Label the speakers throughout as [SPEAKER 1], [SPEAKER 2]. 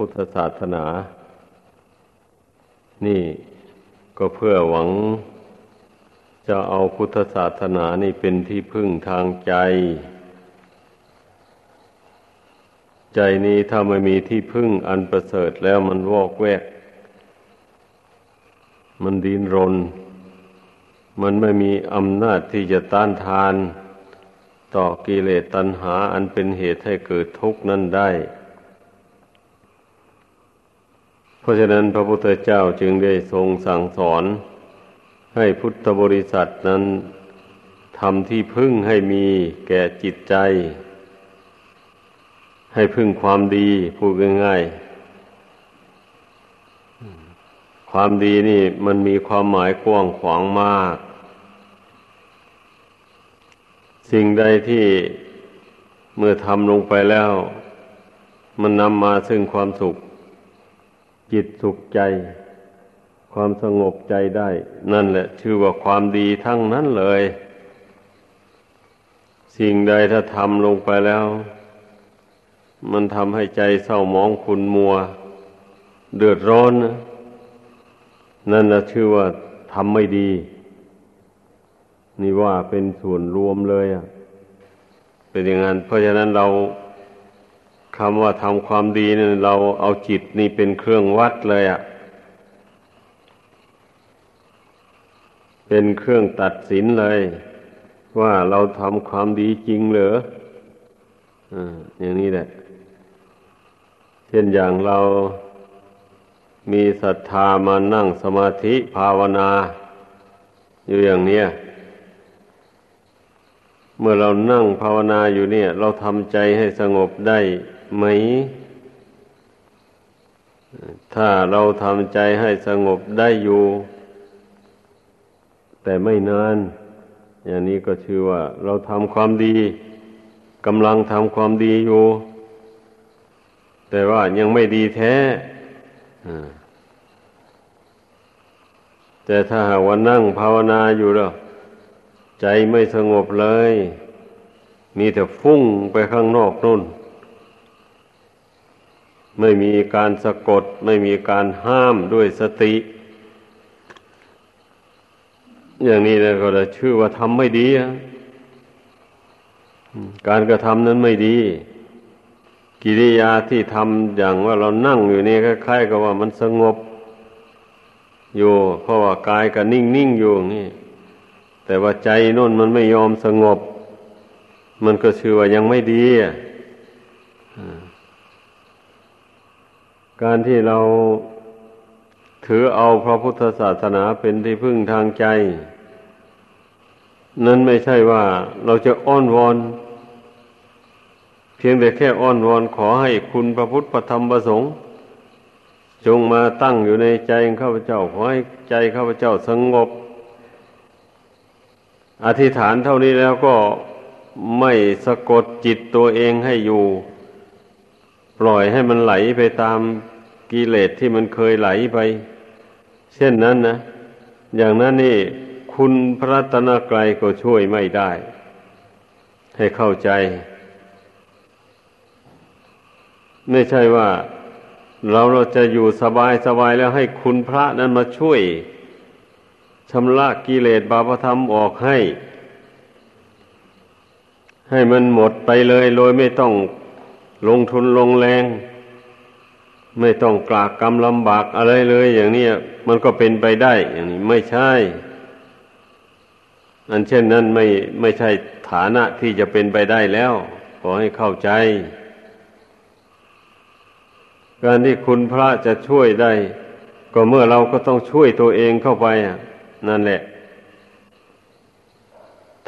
[SPEAKER 1] พุทธศาสนา นี่ก็เพื่อหวัง จะเอาพุทธศาสนานี่เป็นที่พึ่งทางใจ ใจนี้ถ้าไม่มีที่พึ่งอันประเสริฐแล้วมันวอกแวก มันดินรน มันไม่มีอำนาจที่จะต้านทาน ต่อกิเลสตัณหาอันเป็นเหตุให้เกิดทุกข์นั้นได้ ราะฉะนั้นพระพุทธเจ้าจึงได้ทรงสั่งสอน ให้พุทธบริษัทนั้นทำที่พึ่งให้มีแก่จิตใจ ให้พึ่งความดีพูดง่ายๆความดีนี่มันมีความหมายกว้างขวางมาก สิ่งใดที่เมื่อทำลงไปแล้ว มันนำมาซึ่งความสุข จิตสุขใจ ความสงบใจได้ นั่นแหละ ชื่อว่าความดีทั้งนั้นเลย สิ่งใดถ้าทำลงไปแล้ว มันทำให้ใจเศร้าหมองขุนมัว เดือดร้อน นั่นแหละชื่อว่าทำไม่ดี นี่ว่าเป็นส่วนรวมเลยอะเป็นอย่างนั้นเพราะฉะนั้นเรา คำว่าทำความดีเนี่ยเราเอาจิตนี่เป็นเครื่องวัดเลยอะ่ะ เป็นเครื่องตัดสินเลย ว่าเราทำความดีจริงเหรออ่าอย่างนี้แหละ เช่นอย่างเรามีศรัทธามานั่งสมาธิภาวนา อยู่อย่างเนี้ยเมื่อเรานั่งภาวนาอยู่เนี่ย เราทำใจให้สงบได้ ไหม ถ้าเราทำใจให้สงบได้อยู่ แต่ไม่นาน อย่างนี้ก็ชื่อว่า เราทำความดีกำลังทำความดีอยู่ แต่ว่ายังไม่ดีแท้แต่ถ้าหากว่านั่งภาวนาอยู่แล้ว ใจไม่สงบเลย มีแต่ฟุ้งไปข้างนอกนู่น ไม่มีการสะกด ไม่มีการห้ามด้วยสติ อย่างนี้นะก็จะชื่อว่าทำไม่ดีการกระทำนั้นไม่ดี กิริยาที่ทำอย่างว่าเรานั่งอยู่นี่คล้ายๆกับว่ามันสงบ อยู่ เพราะว่ากายก็นิ่งๆอยู่นี่แต่ว่าใจน่นมันไม่ยอมสงบ มันก็ชื่อว่ายังไม่ดีอะ การที่เราถือเอาพระพุทธศาสนาเป็นที่พึ่งทางใจ นั้นไม่ใช่ว่าเราจะอ้อนวอน เพียงแต่แค่อ้อนวอนขอให้คุณพระพุทธธรรมพระสงฆ์จงมาตั้งอยู่ในใจข้าพเจ้า ขอให้ใจข้าพเจ้าสงบ อธิษฐานเท่านี้แล้วก็ไม่สะกดจิตตัวเองให้อยู่ ปล่อยให้มันไหลไปตามกิเลสที่มันเคยไหลไป เช่นนั้นนะ อย่างนั้นนี่คุณพระตนกรัยก็ช่วยไม่ได้ ให้เข้าใจ ไม่ใช่ว่า เราเราจะอยู่สบายสบายแล้วให้คุณพระนั้นมาช่วยชำระกิเลสบาปธรรมออกให้ ให้มันหมดไปเลยโดยไม่ต้อง ลงทุนลงแรง ไม่ต้องกลากกรรมลำบากอะไรเลย อย่างนี้มันก็เป็นไปได้ อย่างนี้ไม่ใช่ อันเช่นนั้นไม่ไม่ใช่ฐานะที่จะเป็นไปได้แล้ว ขอให้เข้าใจ การที่คุณพระจะช่วยได้ ก็เมื่อเราก็ต้องช่วยตัวเองเข้าไปนั่นแหละ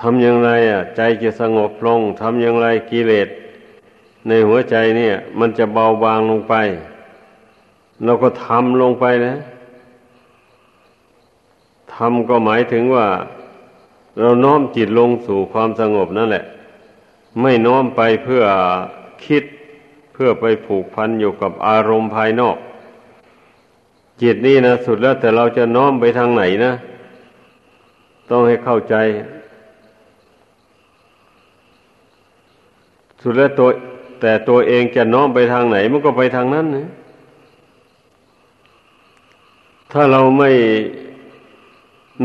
[SPEAKER 1] ทำอย่างไรอะ ใจจะสงบลงทำอย่างไรกิเลส ในหัวใจเนี่ย มันจะเบาบางลงไป เราก็ทำลงไปนะทำก็หมายถึงว่า เราน้อมจิตลงสู่ความสงบนั่นแหละ ไม่น้อมไปเพื่อคิดเพื่อไปผูกพันอยู่กับอารมณ์ภายนอก จิตนี่นะสุดแล้วแต่เราจะน้อมไปทางไหนนะ ต้องให้เข้าใจ สุดแล้วตัว แต่ตัวเองจะน้อมไปทางไหน มันก็ไปทางนั้นนะถ้าเราไม่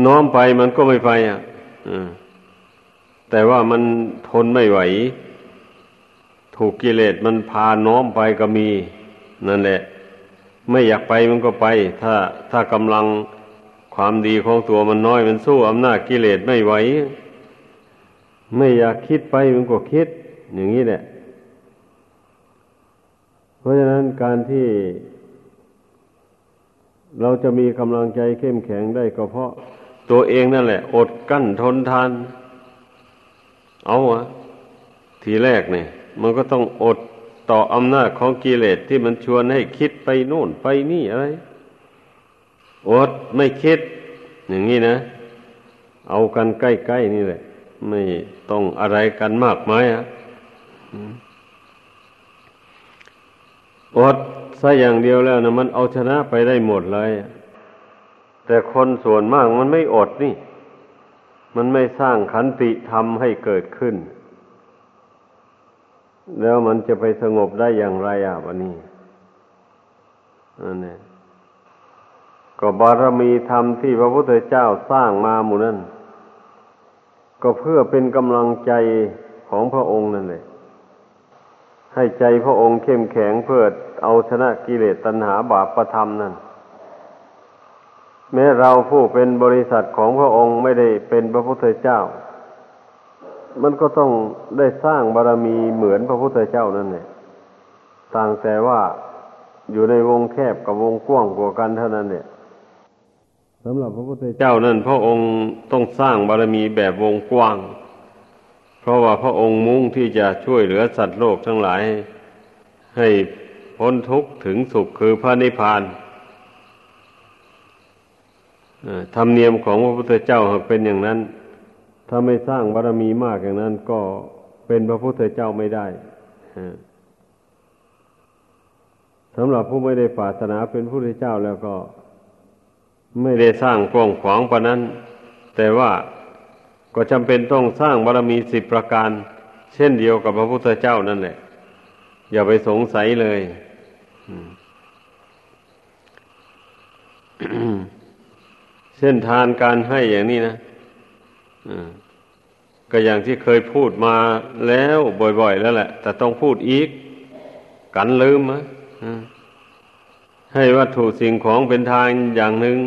[SPEAKER 1] น้อมไปมันก็ไม่ไปอะแต่ว่ามันทนไม่ไหว ถูกกิเลสมันพาน้อมไปก็มี นั่นแหละ ไม่อยากไปมันก็ไป ถ้าถ้ากำลังความดีของตัวมันน้อยมันสู้อำนาจกิเลสไม่ไหว ไม่อยากคิดไปมันก็คิด อย่างนี้แหละ เพราะฉะนั้นการที่เราจะมีกำลังใจเข้มแข็งได้ก็เพราะ ตัวเองนั่นแหละ อดกั้นทนทาน เอาอะทีแรกเนี่ยมันก็ต้องอดต่ออำนาจของกิเลสที่มันชวนให้คิดไปโน่นไปนี่อะไร อดไม่คิด อย่างนี้นะ เอากันใกล้ๆนี่แหละ ไม่ต้องอะไรกันมากมายอะ อดซะอย่างเดียวแล้วนะมันเอาชนะไปได้หมดเลย แต่คนส่วนมากมันไม่อดนี่ มันไม่สร้างขันติธรรมให้เกิดขึ้น แล้วมันจะไปสงบได้อย่างไรอะวันนี้นั่นเองก็บารมีธรรมที่พระพุทธเจ้าสร้างมาหมู่นั้นก็เพื่อเป็นกำลังใจของพระองค์นั่นแหละ ให้ใจพระองค์เข้มแข็งเพื่อเอาชนะกิเลสตัณหาบาปประธรรมนั่นแม้เราผู้เป็นบริษัทของพระองค์ไม่ได้เป็นพระพุทธเจ้า มันก็ต้องได้สร้างบารมีเหมือนพระพุทธเจ้านั่นแหละต่างแต่ว่าอยู่ในวงแคบกับวงกว้างกว่ากันเท่านั้นเนี่ยสำหรับพระพุทธเจ้านั่นพระองค์ต้องสร้างบารมีแบบวงกว้าง เพราะว่าพระองค์มุ่งที่จะช่วยเหลือสัตว์โลกทั้งหลาย ให้พ้นทุกข์ถึงสุขคือพระนิพพานธรรมเนียมของพระพุทธเจ้าเป็นอย่างนั้น ถ้าไม่สร้างบารมีมากอย่างนั้น ก็เป็นพระพุทธเจ้าไม่ได้สำหรับผู้ไม่ได้ปรารถนาเป็นพระพุทธเจ้าแล้วก็ ไม่ได้สร้างกว้างขวางปะนั้น แต่ว่า ก็จำเป็นต้องสร้างบารมีสิบประการ เช่นเดียวกับพระพุทธเจ้านั่นแหละ อย่าไปสงสัยเลยเส้นทานการให้อย่างนี้นะก็อย่างที่เคยพูดมาแล้วบ่อยๆแล้วแหละ แต่ต้องพูดอีก กันลืมมะให้วัตถุสิ่งของเป็นทานอย่างหนึ่ง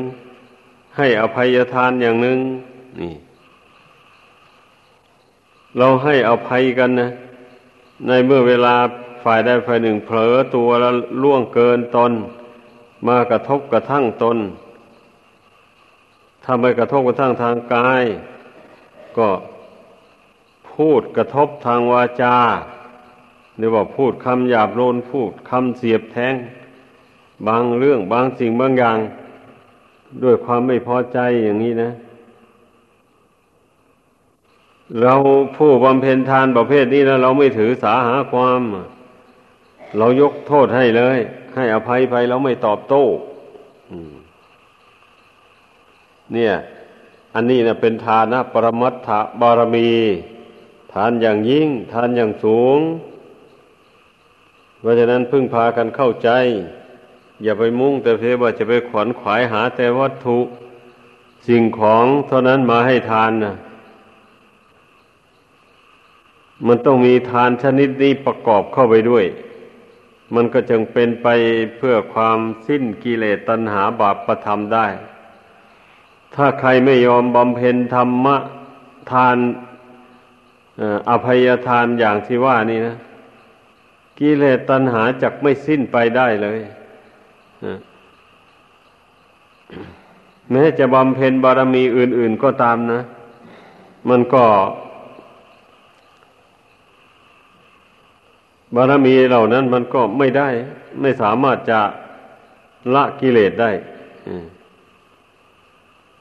[SPEAKER 1] ให้อภัยทานอย่างหนึ่งนี่ เราให้อภัยกันนะ ในเมื่อเวลาฝ่ายใดฝ่ายหนึ่งเผลอตัวแล้วล่วงเกินตน มากระทบกระทั่งตนถ้าไม่กระทบกระทั่งทางกาย ก็พูดกระทบทางวาจาหรือว่าพูดคำหยาบโลนพูดคำเสียบแทง บางเรื่องบางสิ่งบางอย่าง ด้วยความไม่พอใจอย่างนี้นะ เราผู้บำเพ็ญทานประเภทนี้แล้วเราไม่ถือสาหาความ เรายกโทษให้เลย ให้อภัยไปเราไม่ตอบโต้เนี่ย อันนี้นะเป็นทานะปรมัตถบารมี ทานอย่างยิ่ง ทานอย่างสูง เพราะฉะนั้นพึ่งพากันเข้าใจ อย่าไปมุ่งแต่เพียว่าจะไปขวนขวายหาแต่วัตถุ สิ่งของเท่านั้นมาให้ทานนะ มันต้องมีทานชนิดนี้ประกอบเข้าไปด้วย มันก็จึงเป็นไปเพื่อความสิ้นกิเลสตัณหาบาปประทำได้ ถ้าใครไม่ยอมบำเพ็ญธรรมะทานอภัยทานอย่างที่ว่านี่นะ กิเลสตัณหาจักไม่สิ้นไปได้เลยแม้จะบำเพ็ญบารมีอื่น ๆก็ตามนะ มันก็ บารมีเหล่านั้นมันก็ไม่ได้ ไม่สามารถจะละกิเลสได้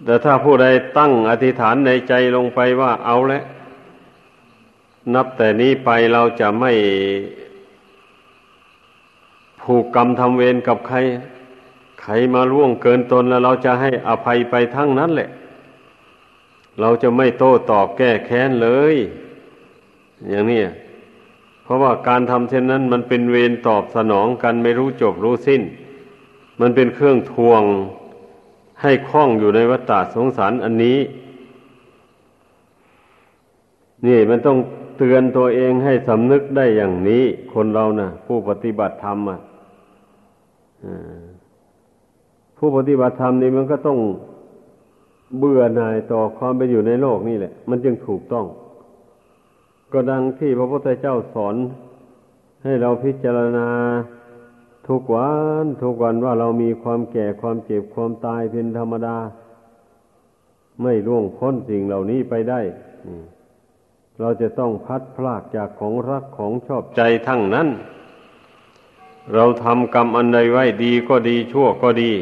[SPEAKER 1] แต่ถ้าผู้ใดตั้งอธิษฐานในใจลงไปว่าเอาแล้วนับแต่นี้ไปเราจะไม่ผูกกรรมทำเวรกับใคร ใครมาล่วงเกินตนแล้วเราจะให้อภัยไปทั้งนั้นแหละ เราจะไม่โต้ตอบแก้แค้นเลย อย่างนี้ เพราะว่าการทำเช่นนั้น มันเป็นเวรตอบสนองกันไม่รู้จบรู้สิ้น มันเป็นเครื่องทวงให้คล้องอยู่ในวัฏฏะสงสารอันนี้ นี่มันต้องเตือนตัวเองให้สำนึกได้อย่างนี้ คนเรานะ่ะ ผู้ปฏิบัติธรรมอะผู้ปฏิบัติธรรมนี่มันก็ต้องเบื่อหน่ายต่อความไปอยู่ในโลกนี่แหละ มันจึงถูกต้อง ก็ดังที่พระพุทธเจ้าสอน ให้เราพิจารณาทุกวันทุกวันว่าเรามีความแก่ความเจ็บความตายเป็นธรรมดา ไม่ล่วงพ้นสิ่งเหล่านี้ไปได้ เราจะต้องพัดพลากจากของรักของชอบใจทั้งนั้น เราทำกรรมอันใดไว้ดีก็ดีชั่วก็ดี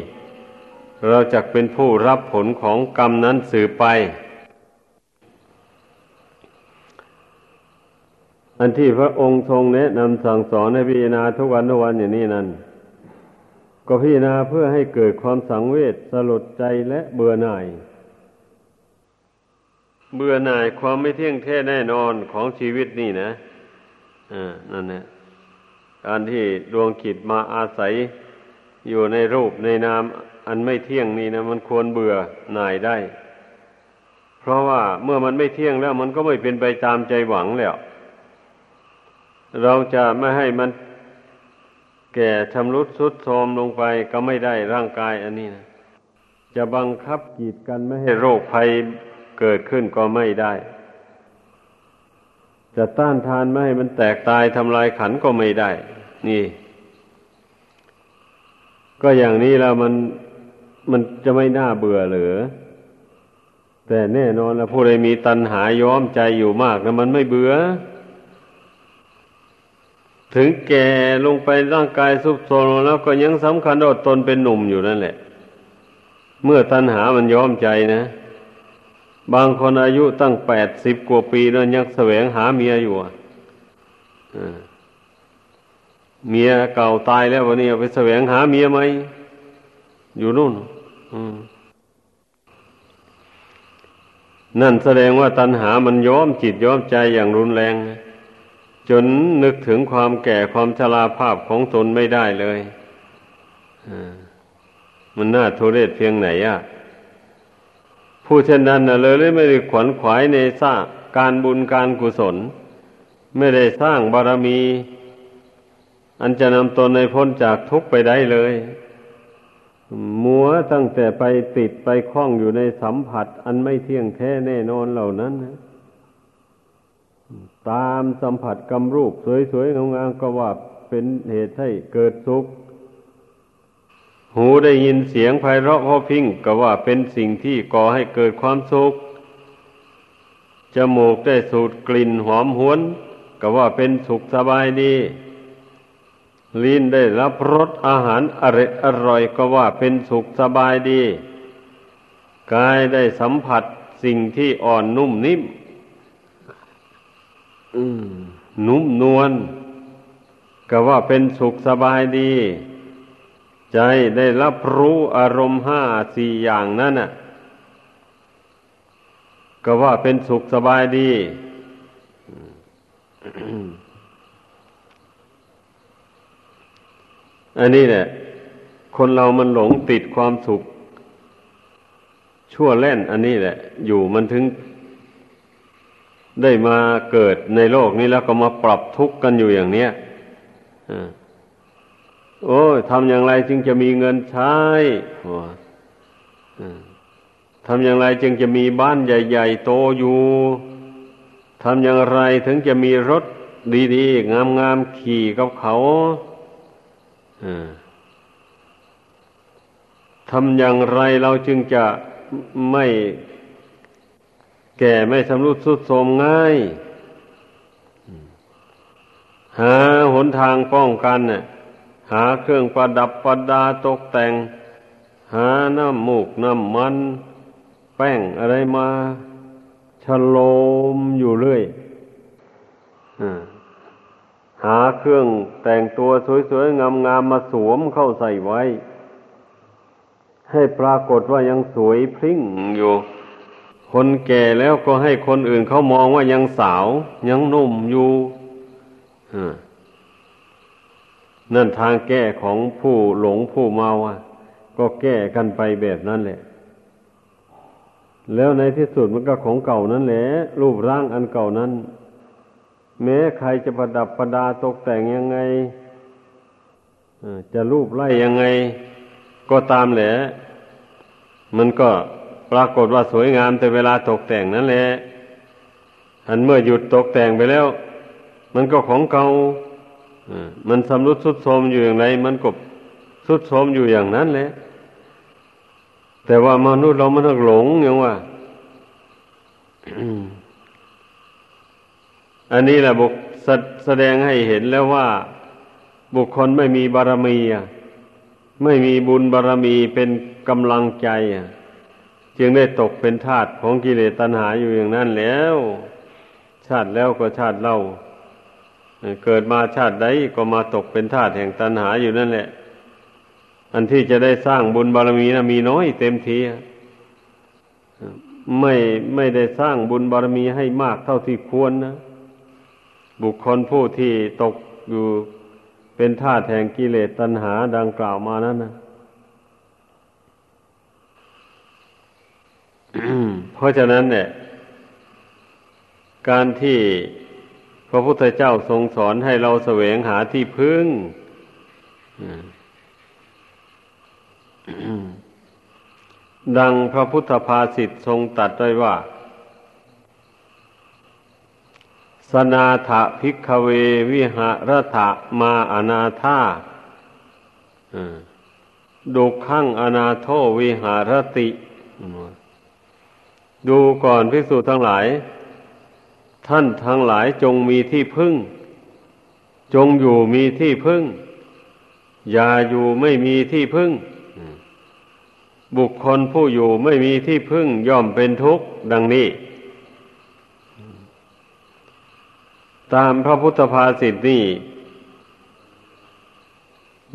[SPEAKER 1] เราจะเป็นผู้รับผลของกรรมนั้นสืบไป อันที่พระองค์ทรงแนะนำสั่งสอนให้พิจารณาทุกวันทุกวันอย่างนี้นั้น ก็พิจารณาเพื่อให้เกิดความสังเวชสลดใจและเบื่อหน่าย เบื่อหน่ายความไม่เที่ยงแท้แน่นอนของชีวิตนี่นะอ่านั่นแหละการที่ดวงขิดมาอาศัยอยู่ในรูปในนามอันไม่เที่ยงนี่นะ มันควรเบื่อหน่ายได้ เพราะว่าเมื่อมันไม่เที่ยงแล้ว มันก็ไม่เป็นไปตามใจหวังแล้ว เราจะไม่ให้มันแก่ชำรุดสุดโทรมลงไปก็ไม่ได้ร่างกายอันนี้นะจะบังคับกีดกันไม่ให้โรคภัยเกิดขึ้นก็ไม่ได้ จะต้านทานไม่ให้มันแตกตายทำลายขันก็ไม่ได้ นี่ ก็อย่างนี้แล้วมันมันจะไม่น่าเบื่อหรือ แต่แน่นอนแล้วผู้ใดมีตัณหาย้อมใจอยู่มากนะมันไม่เบื่อ ถึงแก่ลงไปร่างกายสุบโทรมแล้วก็ยังสำคัญว่าตนเป็นหนุ่มอยู่นั่นแหละ เมื่อตัณหามันย้อมใจนะ บางคนอายุตั้งแปดสิบกว่าปีแล้วยังแสวงหาเมียอยู่เมียเก่าตายแล้ววันนี้ไปแสวงหาเมียไหม อยู่นู่นนั่นแสดงว่าตัณหามันย้อมจิตย้อมใจอย่างรุนแรง จนนึกถึงความแก่ความชราภาพของตนไม่ได้เลยมันน่าทุเรศเพียงไหนอะผู้เช่นนั้นนะเลยไม่ได้ขวนขวายในสร้างการบุญการกุศล ไม่ได้สร้างบารมี อันจะนำตนในพ้นจากทุกข์ไปได้เลยมัวตั้งแต่ไปติดไปคล้องอยู่ในสัมผัส อันไม่เที่ยงแท้แน่นอนเหล่านั้นนะ ตามสัมผัสกรรมรูป สวยๆงามๆก็ว่าเป็นเหตุให้เกิดทุข หูได้ยินเสียงไพเราะพอพิ้งก็ว่าเป็นสิ่งที่ก่อให้เกิดความสุข จมูกได้สูดกลิ่นหอมหวน ก็ว่าเป็นสุขสบายดีลิ้นได้รับรสอาหารอร่อยอร่อยก็ว่าเป็นสุขสบายดี กายได้สัมผัสสิ่งที่อ่อนนุ่มนิ่ม นุ่มนวลก็ว่าเป็นสุขสบายดี ใจได้รับรู้อารมณ์ห้าสี่อย่างนั้นน่ะ ก็ว่าเป็นสุขสบายดีอันนี้เนี่ยคนเรามันหลงติดความสุข ชั่วเล่น อันนี้แหละ อยู่มันถึง ได้มาเกิดในโลกนี้แล้วก็มาปรับทุกข์กันอยู่อย่างเนี้ยอ่าโอ้ยทำอย่างไรจึงจะมีเงินใช้ทำอย่างไรจึงจะมีบ้านใหญ่ ๆ โตอยู่ทำอย่างไรถึงจะมีรถดีๆ งามๆขี่กับเขาทำอย่างไรเราจึงจะไม่ แก่ไม่สำรุดสุดโทมง่าย หาหนทางป้องกันเนี่ยหาเครื่องประดับประดาตกแต่ง หาน้ำมูกน้ำมัน แป้งอะไรมาฉโลมอยู่เรื่อยหาเครื่องแต่งตัวสวยๆ งามๆมาสวมเข้าใส่ไว้ ให้ปรากฏว่ายังสวยพริ้งอยู่ คนแก่แล้วก็ให้คนอื่นเขามองว่ายังสาว ยังหนุ่มอยู่นั่นทางแก้ของผู้หลงผู้เมาอะ ก็แก้กันไปแบบนั้นแหละ แล้วในที่สุดมันก็ของเก่านั่นแหละ รูปร่างอันเก่านั้น แม้ใครจะประดับประดาตกแต่งยังไงจะรูปไล่ยังไง ก็ตามแหละ มันก็ ปรากฏว่าสวยงามแต่เวลาตกแต่งนั่นแหละอันเมื่อหยุดตกแต่งไปแล้ว มันก็ของเก่ามันสำรุดสุดโทมอยู่อย่างไร มันก็สุดโทมอยู่อย่างนั้นแหละ แต่ว่ามนุษย์เรามันหลงอย่างว่าอันนี้แหละบุกแสดงให้เห็นแล้วว่า บุคคลไม่มีบารมีไม่มีบุญบารมีเป็นกำลังใจ จึงได้ตกเป็นทาสของกิเลสตัณหาอยู่อย่างนั้นแล้ว ชาติแล้วก็ชาติเล่า เกิดมาชาติใดก็มาตกเป็นทาสแห่งตัณหาอยู่นั่นแหละ อันที่จะได้สร้างบุญบารมีนะมีน้อยเต็มทีไม่ไม่ได้สร้างบุญบารมีให้มากเท่าที่ควรนะบุคคลผู้ที่ตกอยู่เป็นทาสแห่งกิเลสตัณหาดังกล่าวมานั้นนะ เพราะฉะนั้นเนี่ย การที่พระพุทธเจ้าทรงสอนให้เราแสวงหาที่พึ่งดังพระพุทธภาษิตทรงตัดไว้ว่า สนาถพิกเววิหารถะมาอนาธาดุขังอนาโทวิหารติ ดูก่อนพิสูจน์ทั้งหลาย ท่านทั้งหลายจงมีที่พึ่ง จงอยู่มีที่พึ่ง อย่าอยู่ไม่มีที่พึ่ง บุคคลผู้อยู่ไม่มีที่พึ่งย่อมเป็นทุกข์ ดังนี้ ตามพระพุทธภาษิตนี้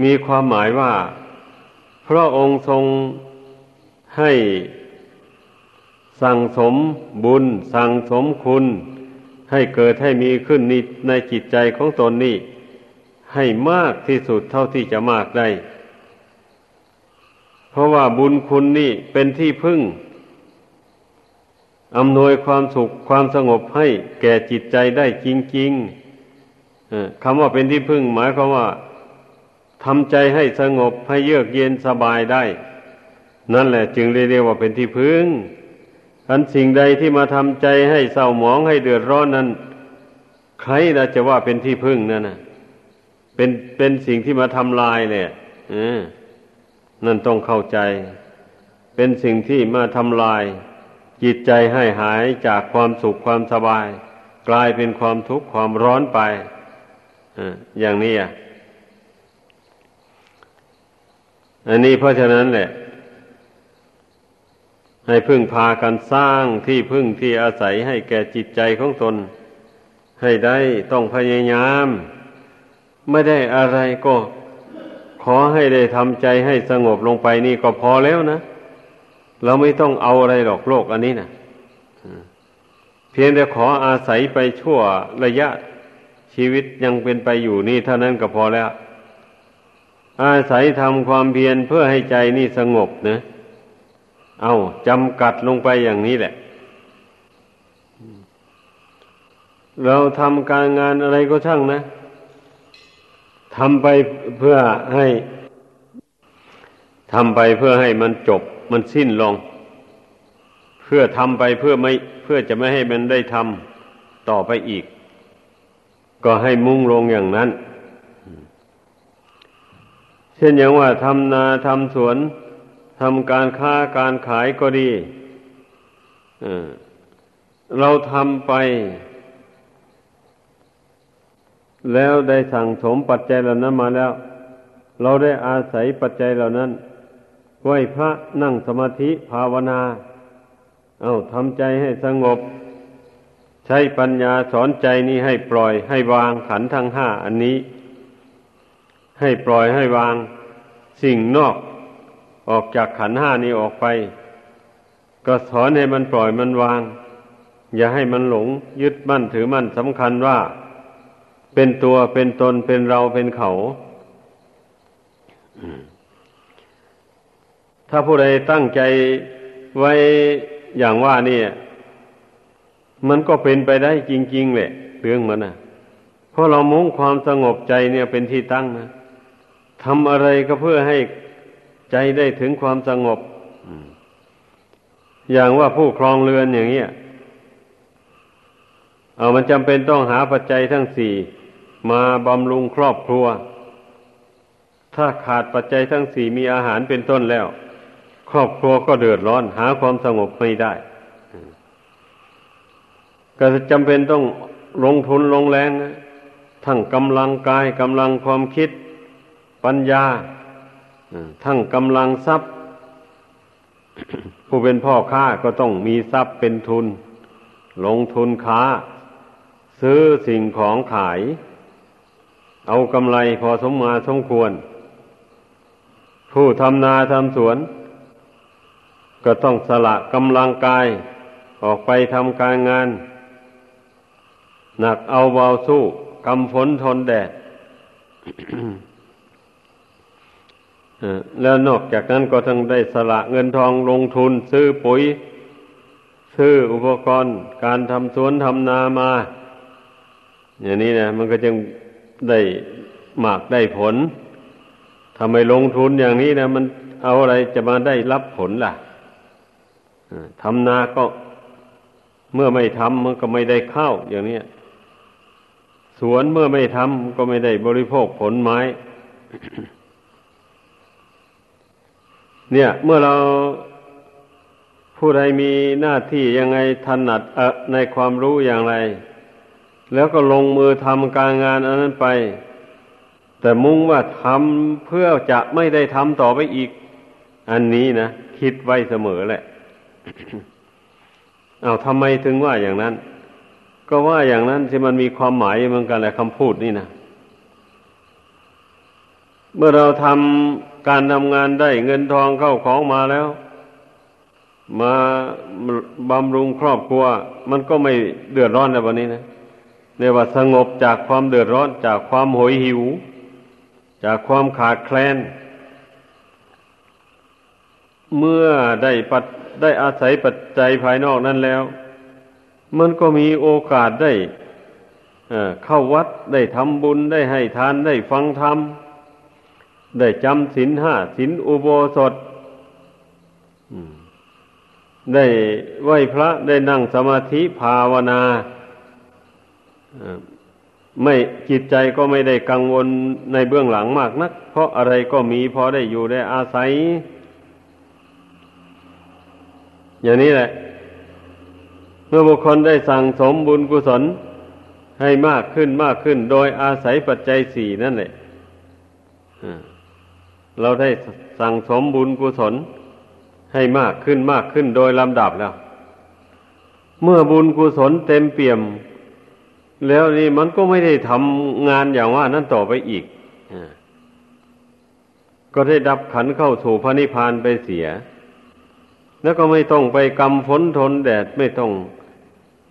[SPEAKER 1] มีความหมายว่า พระองค์ทรงให้ สั่งสมบุญ สั่งสมคุณ ให้เกิดให้มีขึ้นในจิตใจของตนนี่ ให้มากที่สุดเท่าที่จะมากได้ เพราะว่าบุญคุณนี่เป็นที่พึ่งอำนวยความสุขความสงบให้แก่จิตใจได้จริงๆคำว่าเป็นที่พึ่งหมายความว่าทำใจให้สงบให้เยือกเย็นสบายได้ นั่นแหละจึงเรียกว่าเป็นที่พึ่ง อันสิ่งใดที่มาทำใจให้เศร้าหมองให้เดือดร้อนนั้น ใครนะจะว่าเป็นที่พึ่งนั่นนะเป็นเป็นสิ่งที่มาทำลายเลยนั่นต้องเข้าใจ เป็นสิ่งที่มาทำลาย จิตใจให้หายจากความสุขความสบาย กลายเป็นความทุกข์ความร้อนไปอย่างนี้อะอันนี้เพราะฉะนั้นแหละ ให้พึ่งพากันสร้างที่พึ่งที่อาศัยให้แก่จิตใจของตน ให้ได้ต้องพยายาม ไม่ได้อะไรก็ขอให้ได้ทำใจให้สงบลงไปนี่ก็พอแล้วนะ เราไม่ต้องเอาอะไรหรอกโลกอันนี้นะเพียงแต่ขออาศัยไปชั่วระยะชีวิตยังเป็นไปอยู่นี่เท่านั้นก็พอแล้ว อาศัยทำความเพียรเพื่อให้ใจนี่สงบนะ เอาจำกัดลงไปอย่างนี้แหละ เราทำการงานอะไรก็ช่างนะทำไปเพื่อให้ทำไปเพื่อให้มันจบ มันสิ้นลง เพื่อทำไปเพื่อไม่เพื่อจะไม่ให้มันได้ทำต่อไปอีก ก็ให้มุ่งลงอย่างนั้น เช่นอย่างว่าทำนาทำสวน ทำการค้าการขายก็ดีเราทำไป แล้วได้สั่งสมปัจจัยเหล่านั้นมาแล้ว เราได้อาศัยปัจจัยเหล่านั้นไหวพระนั่งสมาธิภาวนา เอาทำใจให้สงบ ใช้ปัญญาสอนใจนี้ให้ปล่อยให้วางขันทั้งห้าอันนี้ ให้ปล่อยให้วางสิ่งนอก ออกจากขันห้านี้ออกไป ก็สอนให้มันปล่อยมันวาง อย่าให้มันหลงยึดมั่นถือมั่นสำคัญว่า เป็นตัวเป็นตนเป็นเราเป็นเขาถ้าผู้ใดตั้งใจไว้อย่างว่านี่มันก็เป็นไปได้จริงๆแหละเรื่องมันนะเพราะเรามุ่งความสงบใจเนี่ยเป็นที่ตั้งนะทำอะไรก็เพื่อให้ ใจได้ถึงความสงบ อย่างว่าผู้ครองเรือนอย่างเงี้ยเอามันจำเป็นต้องหาปัจจัยทั้งสี่มาบำรุงครอบครัว ถ้าขาดปัจจัยทั้งสี่มีอาหารเป็นต้นแล้ว ครอบครัวก็เดือดร้อน หาความสงบไม่ได้ ก็จำเป็นต้องลงทุนลงแรง ทั้งกำลังกายกำลังความคิดปัญญา ทั้งกำลังทรัพย์ ผู้เป็นพ่อค้าก็ต้องมีทรัพย์เป็นทุน ลงทุนค้า ซื้อสิ่งของขาย เอากำไรพอสมมาสมควร ผู้ทำนาทำสวน ก็ต้องสละกำลังกายออกไปทำการงาน หนักเอาเบาสู้กำฝนทนแดด แล้วนอกจากนั้นก็ทั้งได้สละเงินทองลงทุน ซื้อปุ๋ย ซื้ออุปกรณ์ การทำสวนทำนามา อย่างนี้นะมันก็จึงได้หมากได้ผลทำไมลงทุนอย่างนี้นะมันเอาอะไรจะมาได้รับผลล่ะทำนาก็เมื่อไม่ทำมันก็ไม่ได้ข้าวอย่างนี้สวนเมื่อไม่ทำก็ไม่ได้บริโภคผลไม้ เนี่ย เมื่อเราผู้ใดมีหน้าที่ยังไงถนัดในความรู้อย่างไร แล้วก็ลงมือทำการงานอันนั้นไป แต่มุ่งว่าทำเพื่อจะไม่ได้ทำต่อไปอีก อันนี้นะคิดไว้เสมอแหละเอาทำไมถึงว่าอย่างนั้น ก็ว่าอย่างนั้นที่มันมีความหมายเหมือนกันแหละคำพูดนี่นะเมื่อเราทำ การทำงานได้เงินทองเข้าของมาแล้ว มาบำรุงครอบครัว มันก็ไม่เดือดร้อนในวันนี้นะเรียกว่าสงบจากความเดือดร้อนจากความหอยหิว จากความขาดแคลน เมื่อได้ปัดได้อาศัยปัจจัยภายนอกนั้นแล้ว มันก็มีโอกาสได้เข้าวัดได้ทำบุญได้ให้ทานได้ฟังธรรม ได้จำศีลห้าศีลอุโบสถได้ไหวพระได้นั่งสมาธิภาวนาไม่จิตใจก็ไม่ได้กังวลในเบื้องหลังมากนัก เพราะอะไรก็มีพอได้อยู่ได้อาศัย อย่างนี้แหละ เมื่อบุคคลได้สั่งสมบุญกุศลให้มากขึ้นมากขึ้น โดยอาศัยปัจจัยสี่นั่นแหละ เราได้สั่งสมบุญกุศลให้มากขึ้นมากขึ้นโดยลำดับแล้ว เมื่อบุญกุศลเต็มเปี่ยม แล้วนี่มันก็ไม่ได้ทำงานอย่างว่านั้นต่อไปอีก ก็ได้ดับขันเข้าสู่พระนิพพานไปเสีย แล้วก็ไม่ต้องไปกำฝนทนแดดไม่ต้อง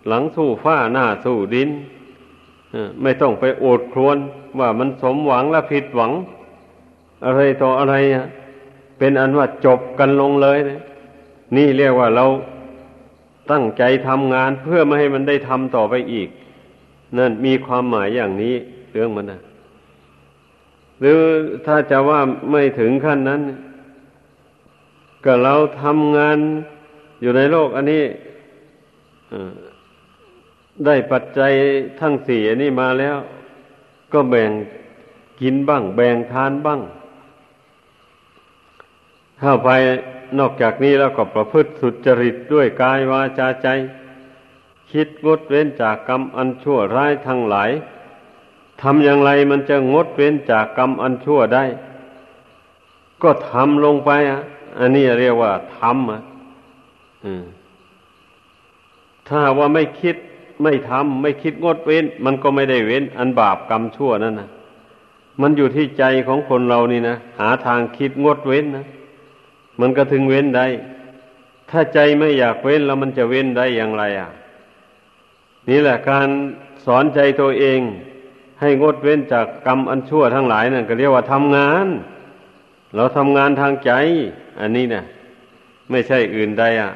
[SPEAKER 1] หลังสู้ฟ้าหน้าสู้ดินไม่ต้องไปโอดครวนว่ามันสมหวังและผิดหวัง อะไรต่ออะไรอะเป็นอันว่าจบกันลงเลยนะนี่เรียกว่าเราตั้งใจทำงานเพื่อไม่ให้มันได้ทำต่อไปอีก นั่นมีความหมายอย่างนี้เรื่องมันนะหรือถ้าจะว่าไม่ถึงขั้นนั้น ก็เราทำงานอยู่ในโลก อันนี้ได้ปัจจัยทั้งสี่อันนี้มาแล้ว ก็แบ่งกินบ้าง แบ่งทานบ้าง ถ้าไปนอกจากนี้แล้วก็ประพฤติสุจริตด้วยกายวาจาใจ คิดงดเว้นจากกรรมอันชั่วร้ายทั้งหลายทำอย่างไรมันจะงดเว้นจากกรรมอันชั่วได้ ก็ทำลงไปอะ อันนี้เรียกว่าทำอะถ้าว่าไม่คิดไม่ทำไม่คิดงดเว้น มันก็ไม่ได้เว้น อันบาปกรรมชั่วนั่นนะมันอยู่ที่ใจของคนเรานี่นะหาทางคิดงดเว้นนะ มันก็ถึงเว้นได้ ถ้าใจไม่อยากเว้นแล้วมันจะเว้นได้อย่างไรอะ นี่แหละการสอนใจตัวเอง ให้งดเว้นจากกรรมอันชั่วทั้งหลายนั่นก็เรียกว่าทำงาน เราทำงานทางใจ อันนี้เนะไม่ใช่อื่นใดอะ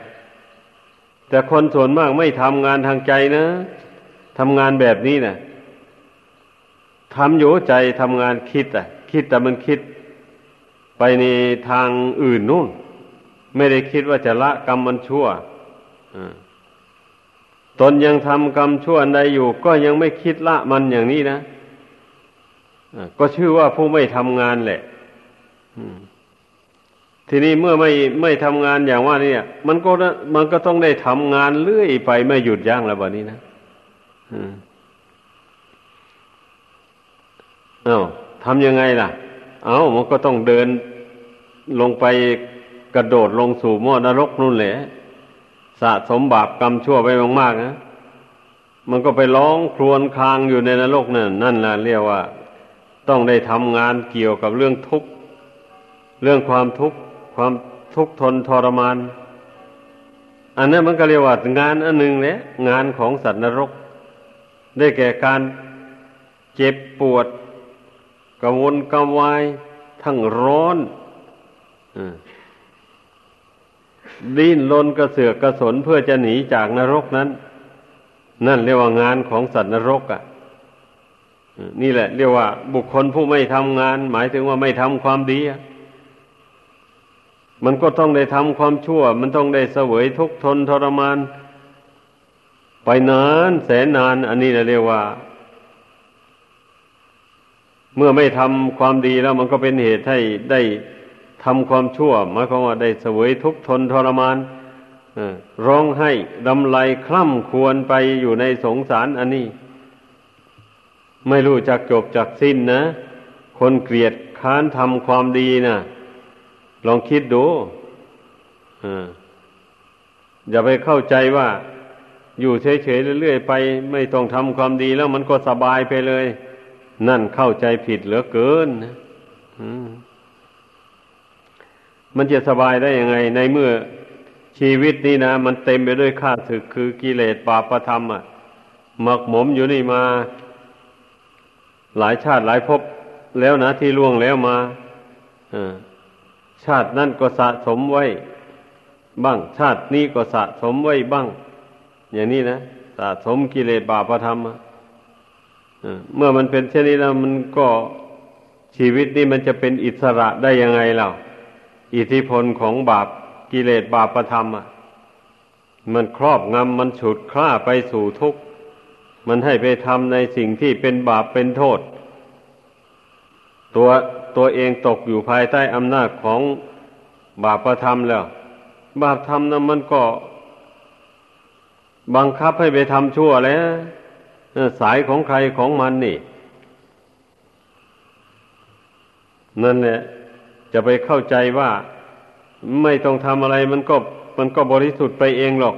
[SPEAKER 1] แต่คนส่วนมากไม่ทำงานทางใจนะทำงานแบบนี้นะทำอยู่ใจทำงานคิดอะ คิดแต่มันคิด ไปในทางอื่นนู่น ไม่ได้คิดว่าจะละกรรมมันชั่วตนยังทำกรรมชั่วใดอยู่ ก็ยังไม่คิดละมันอย่างนี้นะก็ชื่อว่าผู้ไม่ทำงานแหละทีนี้เมื่อไม่ไม่ทำงานอย่างว่านี่มันก็มันก็ต้องได้ทำงานเรื่อยไปไม่หยุดยั้งแล้วแบบนี้นะอา้าวทำยังไงล่ะ เอา้ามันก็ต้องเดินลงไปกระโดดลงสู่หม้อนรกนู่นแหละสะสมบาปกรรมชั่วไปมากๆนะมันก็ไปร้องครวญครางอยู่ในนรกนั่นนั่นแหละเรียกว่า ต้องได้ทำงานเกี่ยวกับเรื่องทุกข์เรื่องความทุกข์ความทุกข์ทนทรมาน อันนั้นมันก็เรียกว่างานอันหนึ่งแหละงานของสัตว์นรก ได้แก่การเจ็บปวด กวนกระวาย ทั้งร้อนดิ้นรนกระเสือกกระสนเพื่อจะหนีจากนรกนั้น นั่นเรียกว่างานของสัตว์นรกอะ่ะนี่แหละ เรียกว่า บุคคลผู้ไม่ทำงาน หมายถึงว่าไม่ทำความดีมันก็ต้องได้ทำความชั่ว มันต้องได้เสวยทุกข์ทนทรมาน ไปนานแสนนาน อันนี้เรียกว่า เมื่อไม่ทำความดีแล้วมันก็เป็นเหตุให้ได้ทำความชั่วหมายความว่าได้เสวยทุกทนทรมานร้องให้ดำไหลคล่ำควรไปอยู่ในสงสารอันนี้ ไม่รู้จักจบจักสิ้นนะ คนเกลียดค้านทำความดีนะลองคิดดูอย่าไปเข้าใจว่า อยู่เฉยๆเรื่อยๆไป ไม่ต้องทำความดีแล้วมันก็สบายไปเลย นั่นเข้าใจผิดเหลือเกินนะมันจะสบายได้ยังไง ในเมื่อชีวิตนี้นะมันเต็มไปด้วยข้าศึกคือกิเลสบาปธรรมอะหมักหมมอยู่นี่มา หลายชาติหลายภพแล้วนะที่ล่วงแล้วมาชาตินั่นก็สะสมไว้ บ้าง ชาตินี้ก็สะสมไว้บ้าง อย่างนี้นะ สะสมกิเลสบาปธรรม เมื่อมันเป็นเช่นนี้แล้วมันก็ชีวิตนี้มันจะเป็นอิสระได้ยังไงเล่าอิทธิพลของบาปกิเลสบาปธรรมอะ มันครอบงำมันฉุดคล้าไปสู่ทุกข์ มันให้ไปทำในสิ่งที่เป็นบาปเป็นโทษ ตัวตัวเองตกอยู่ภายใต้อำนาจของบาปธรรมแล้ว บาปธรรมนั้นมันก็ บังคับให้ไปทำชั่วแล้ว สายของใครของมันนี่ นั่นแหละจะไปเข้าใจว่าไม่ต้องทำอะไรมันก็มันก็บริสุทธิ์ไปเองหรอก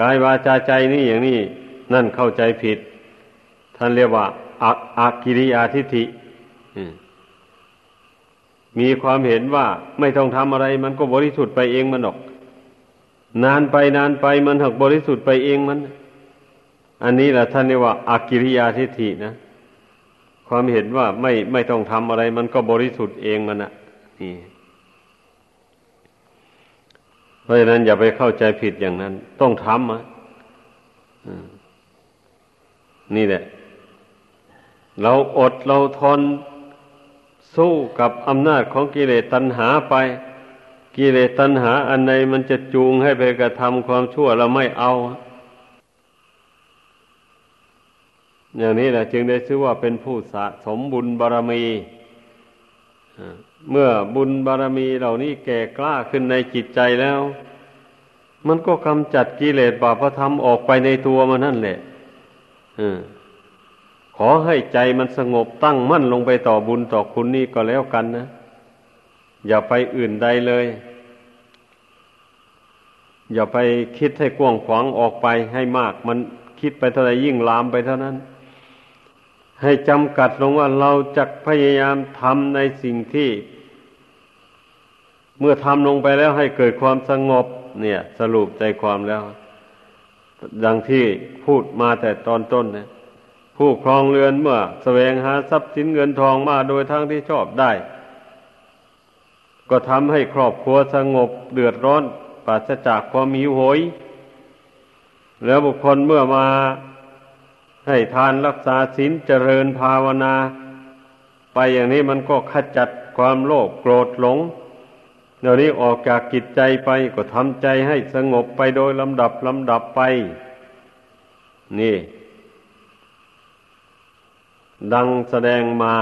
[SPEAKER 1] กายวาจาใจนี่อย่างนี้ นั่นเข้าใจผิด ท่านเรียกว่าอากิริยาทิฏฐิมีความเห็นว่าไม่ต้องทำอะไร มันก็บริสุทธิ์ไปเองมันหรอก นานไปนานไปมันหักบริสุทธิ์ไปเองมัน อันนี้แหละท่านเรียกว่าอากิริยาทิฏฐินะ ความเห็นว่าไม่ไม่ต้องทำอะไร มันก็บริสุทธิ์เองมันอะนี่เพราะฉะนั้นอย่าไปเข้าใจผิดอย่างนั้น ต้องทำอะนี่แหละ เราอดเราทนสู้กับอำนาจของกิเลสตัณหาไป กิเลสตัณหาอันใดมันจะจูงให้ไปกระทำความชั่วเราไม่เอา อย่างนี้แหละจึงได้ชื่อว่าเป็นผู้สะสมบุญบารมีเมื่อบุญบารมีเหล่านี้แก่กล้าขึ้นในจิตใจแล้ว มันก็กำจัดกิเลสบาปธรรมออกไปในตัวมันนั่นแหละขอให้ใจมันสงบตั้งมั่นลงไปต่อบุญต่อคุณนี่ก็แล้วกันนะ อย่าไปอื่นใดเลย อย่าไปคิดให้กว้างขวางออกไปให้มาก มันคิดไปเท่าไรยิ่งลามไปเท่านั้น ให้จำกัดลงว่าเราจะพยายามทำในสิ่งที่ เมื่อทำลงไปแล้วให้เกิดความสงบ เนี่ย สรุปใจความแล้ว ดังที่พูดมาแต่ตอนต้นเนะผู้ครองเรือนเมื่อแสวงหาทรัพย์สินเงินทองมาโดยทางที่ชอบได้ ก็ทำให้ครอบครัวสงบเดือดร้อนปราศจากความหิวโหย แล้วบุคคลเมื่อมา ให้ทานรักษาศีลเจริญภาวนา ไปอย่างนี้มันก็ขจัดความโลภโกรธหลงเดี๋ยวนี้ออกจากกิจใจไปก็ทำใจให้สงบไปโดยลำดับลำดับไป นี่ ดังแสดงมา